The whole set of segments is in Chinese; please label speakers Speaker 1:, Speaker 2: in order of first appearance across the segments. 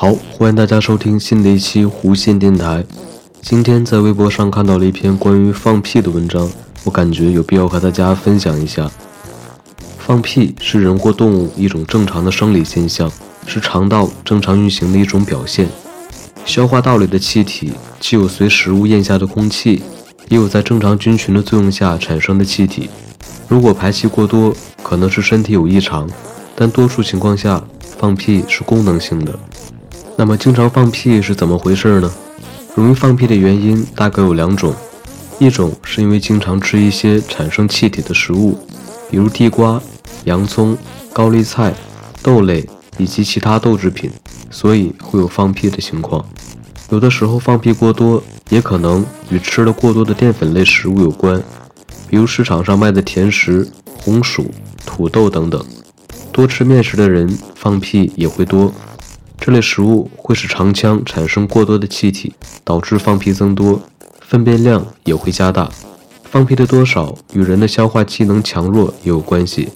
Speaker 1: 好欢迎大家收听新的一期弧线电台。今天在微博上看到了一篇关于放屁的文章，我感觉有必要和大家分享一下。放屁是人或动物一种正常的生理现象，是肠道正常运行的一种表现。消化道里的气体既有随食物咽下的空气，也有在正常菌群的作用下产生的气体。如果排气过多，可能是身体有异常，但多数情况下，放屁是功能性的。那么，经常放屁是怎么回事呢？容易放屁的原因大概有两种，一种是因为经常吃一些产生气体的食物，比如地瓜、洋葱、高丽菜、豆类以及其他豆制品，所以会有放屁的情况。有的时候放屁过多，也可能与吃了过多的淀粉类食物有关，比如市场上卖的甜食、红薯、土豆等等。多吃面食的人放屁也会多。这类食物会使肠腔产生过多的气体，导致放屁增多，粪便量也会加大。放屁的多少与人的消化机能强弱也有关系。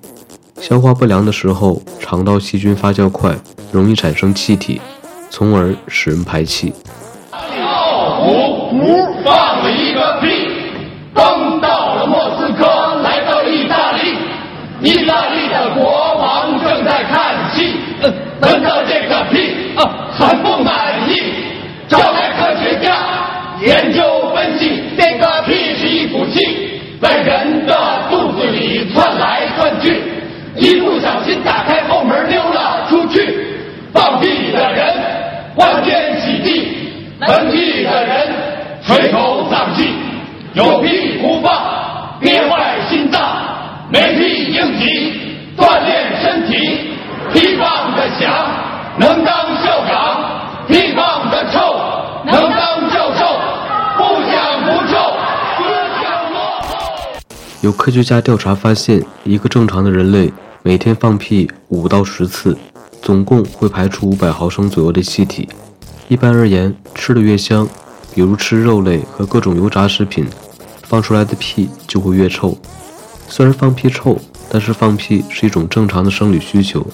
Speaker 1: 消化不良的时候，肠道细菌发酵快，容易产生气体，从而使人排气。
Speaker 2: 奥古古放了一个屁，登到了莫斯科，来到意大利，意大利的国王正在看戏，闻到这个屁。很不满意，找来科学家研究分析，这个屁是一股气，在人的肚子里窜来窜去，一不小心打开后门溜了出去。放屁的人欢天喜地，闻屁的人垂头丧气，有屁不放，憋坏心脏，没屁应急，锻炼身体，屁放的响，能当。
Speaker 1: 有科学家调查发现，一个正常的人类每天放屁五到十次，总共会排出五百毫升左右的气体。一般而言，吃的越香，比如吃肉类和各种油炸食品，放出来的屁就会越臭。虽然放屁臭，但是放屁是一种正常的生理需求，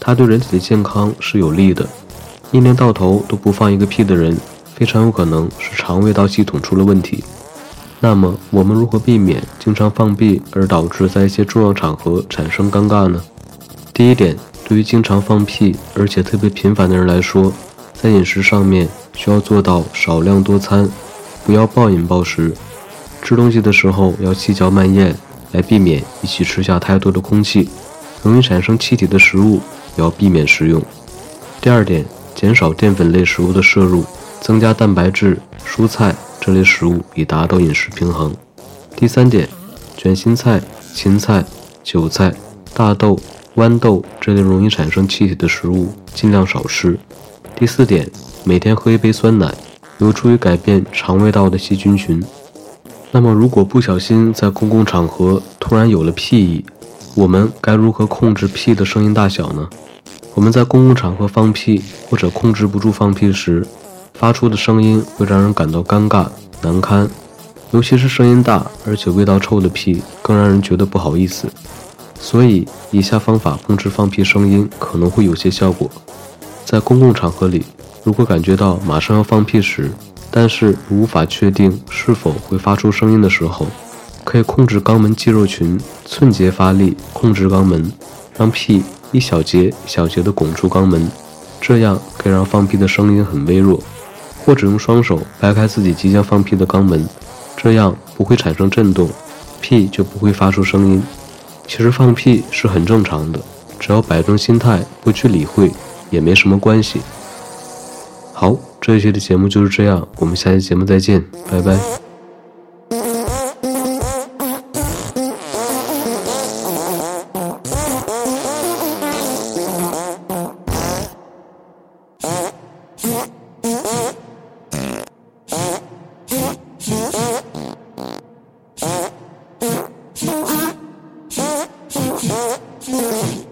Speaker 1: 它对人体的健康是有利的。一年到头都不放一个屁的人，非常有可能是肠胃道系统出了问题。那么，我们如何避免经常放屁而导致在一些重要场合产生尴尬呢？第一点，对于经常放屁而且特别频繁的人来说，在饮食上面需要做到少量多餐，不要暴饮暴食。吃东西的时候要细嚼慢咽，来避免一起吃下太多的空气，容易产生气体的食物也要避免食用。第二点，减少淀粉类食物的摄入，增加蛋白质、蔬菜。这类食物以达到饮食平衡。第三点，卷心菜、芹菜、韭菜、大豆、豌豆这类容易产生气体的食物尽量少吃。第四点，每天喝一杯酸奶，有助于改变肠胃道的细菌群。那么，如果不小心在公共场合突然有了屁意，我们该如何控制屁的声音大小呢？我们在公共场合放屁或者控制不住放屁时，发出的声音会让人感到尴尬难堪，尤其是声音大而且味道臭的屁，更让人觉得不好意思。所以，以下方法控制放屁声音可能会有些效果。在公共场合里，如果感觉到马上要放屁时，但是无法确定是否会发出声音的时候，可以控制肛门肌肉群，寸节发力控制肛门，让屁一小节一小节地拱出肛门，这样可以让放屁的声音很微弱。或者用双手掰开自己即将放屁的肛门，这样不会产生震动，屁就不会发出声音。其实放屁是很正常的，只要摆正心态，不去理会，也没什么关系。好，这一期的节目就是这样，我们下期节目再见，拜拜。Oh, my God.